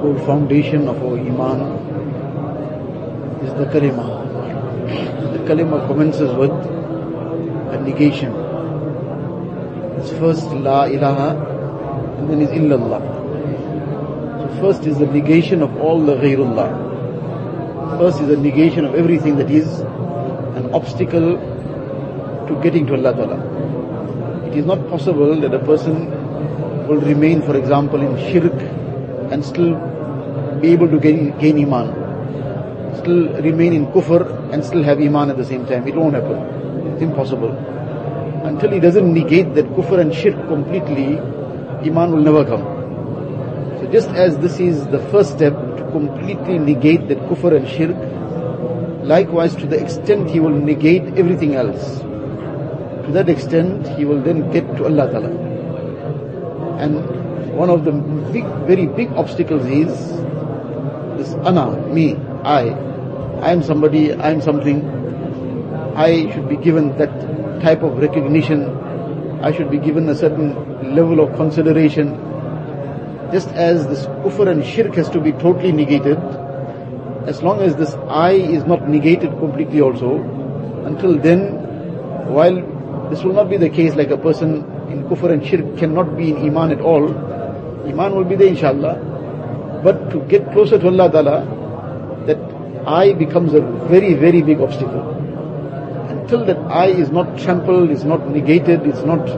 Whole foundation of our Iman is the kalima. The kalima commences with a negation. It's first La ilaha and then is illallah. So first is the negation of all the ghairullah. First is the negation of everything that is an obstacle to getting to Allah Ta'ala. It is not possible that a person will remain, for example, in shirk and still be able to gain, gain iman. Still remain in kufr and still have iman at the same time. It won't happen. It's impossible. Until he doesn't negate that kufr and shirk completely, iman will never come. So just as this is the first step to completely negate that kufr and shirk, likewise to the extent he will negate everything else, to that extent he will then get to Allah Ta'ala. And one of the big, very big obstacles is this ana, me, I. I am somebody, I am something. I should be given that type of recognition. I should be given a certain level of consideration. Just as this kufr and shirk has to be totally negated, as long as this I is not negated completely also, until then, while this will not be the case like a person in kufr and shirk cannot be in iman at all, iman will be there inshallah. But to get closer to Allah Ta'ala, that I becomes a very, very big obstacle. Until that I is not trampled, is not negated, is not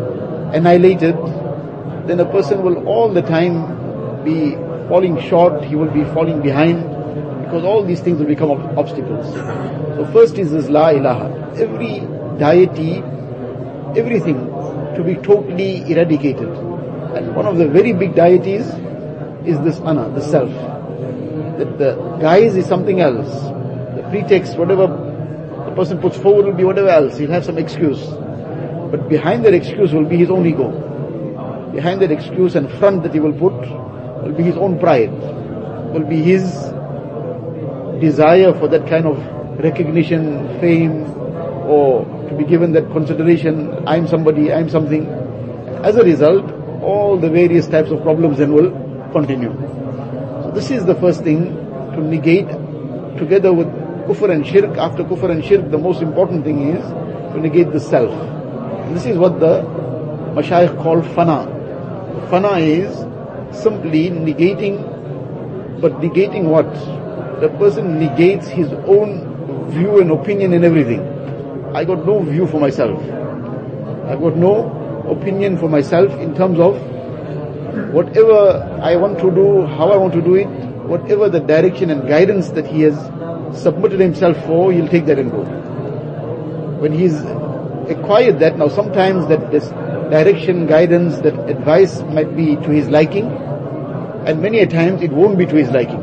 annihilated, then a person will all the time be falling short, he will be falling behind, because all these things will become ob- obstacles. So first is this La ilaha. Every deity, everything to be totally eradicated. And one of the very big deities is this ana, the self. That the guise is something else. The pretext, whatever the person puts forward will be whatever else. He'll have some excuse. But behind that excuse will be his own ego. Behind that excuse and front that he will put will be his own pride. Will be his desire for that kind of recognition, fame, or to be given that consideration, I'm somebody, I'm something. As a result, all the various types of problems then will continue. So this is the first thing to negate together with kufr and shirk. After kufr and shirk, the most important thing is to negate the self. And this is what the mashayikh call fana. Fana is simply negating, but negating what? The person negates his own view and opinion in everything. I got no view for myself. I've got no opinion for myself in terms of whatever I want to do, how I want to do it, whatever the direction and guidance that he has submitted himself for, he'll take that and go. When he's acquired that, now sometimes that this direction, guidance, that advice might be to his liking, and many a times it won't be to his liking.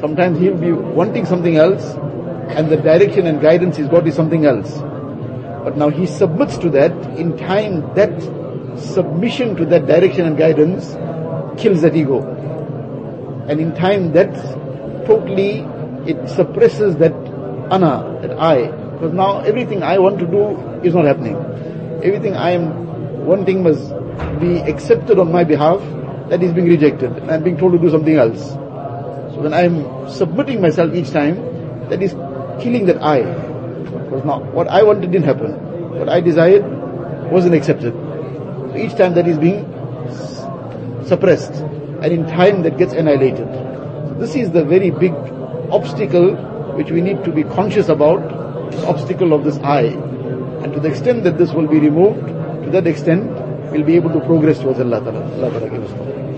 Sometimes he'll be wanting something else, and the direction and guidance he's got is something else. But now he submits to that, in time that submission to that direction and guidance kills that ego. And in time that totally it suppresses that ana, that I. Because now everything I want to do is not happening. Everything I am wanting must be accepted on my behalf, that is being rejected. And I'm being told to do something else. So when I'm submitting myself each time, that is killing that I. was not what I wanted didn't happen. What I desired wasn't accepted. So each time that is being suppressed. And in time that gets annihilated. So this is the very big obstacle which we need to be conscious about, this obstacle of this I. And to the extent that this will be removed, to that extent, we'll be able to progress towards Allah Ta'ala. Allah Ta'ala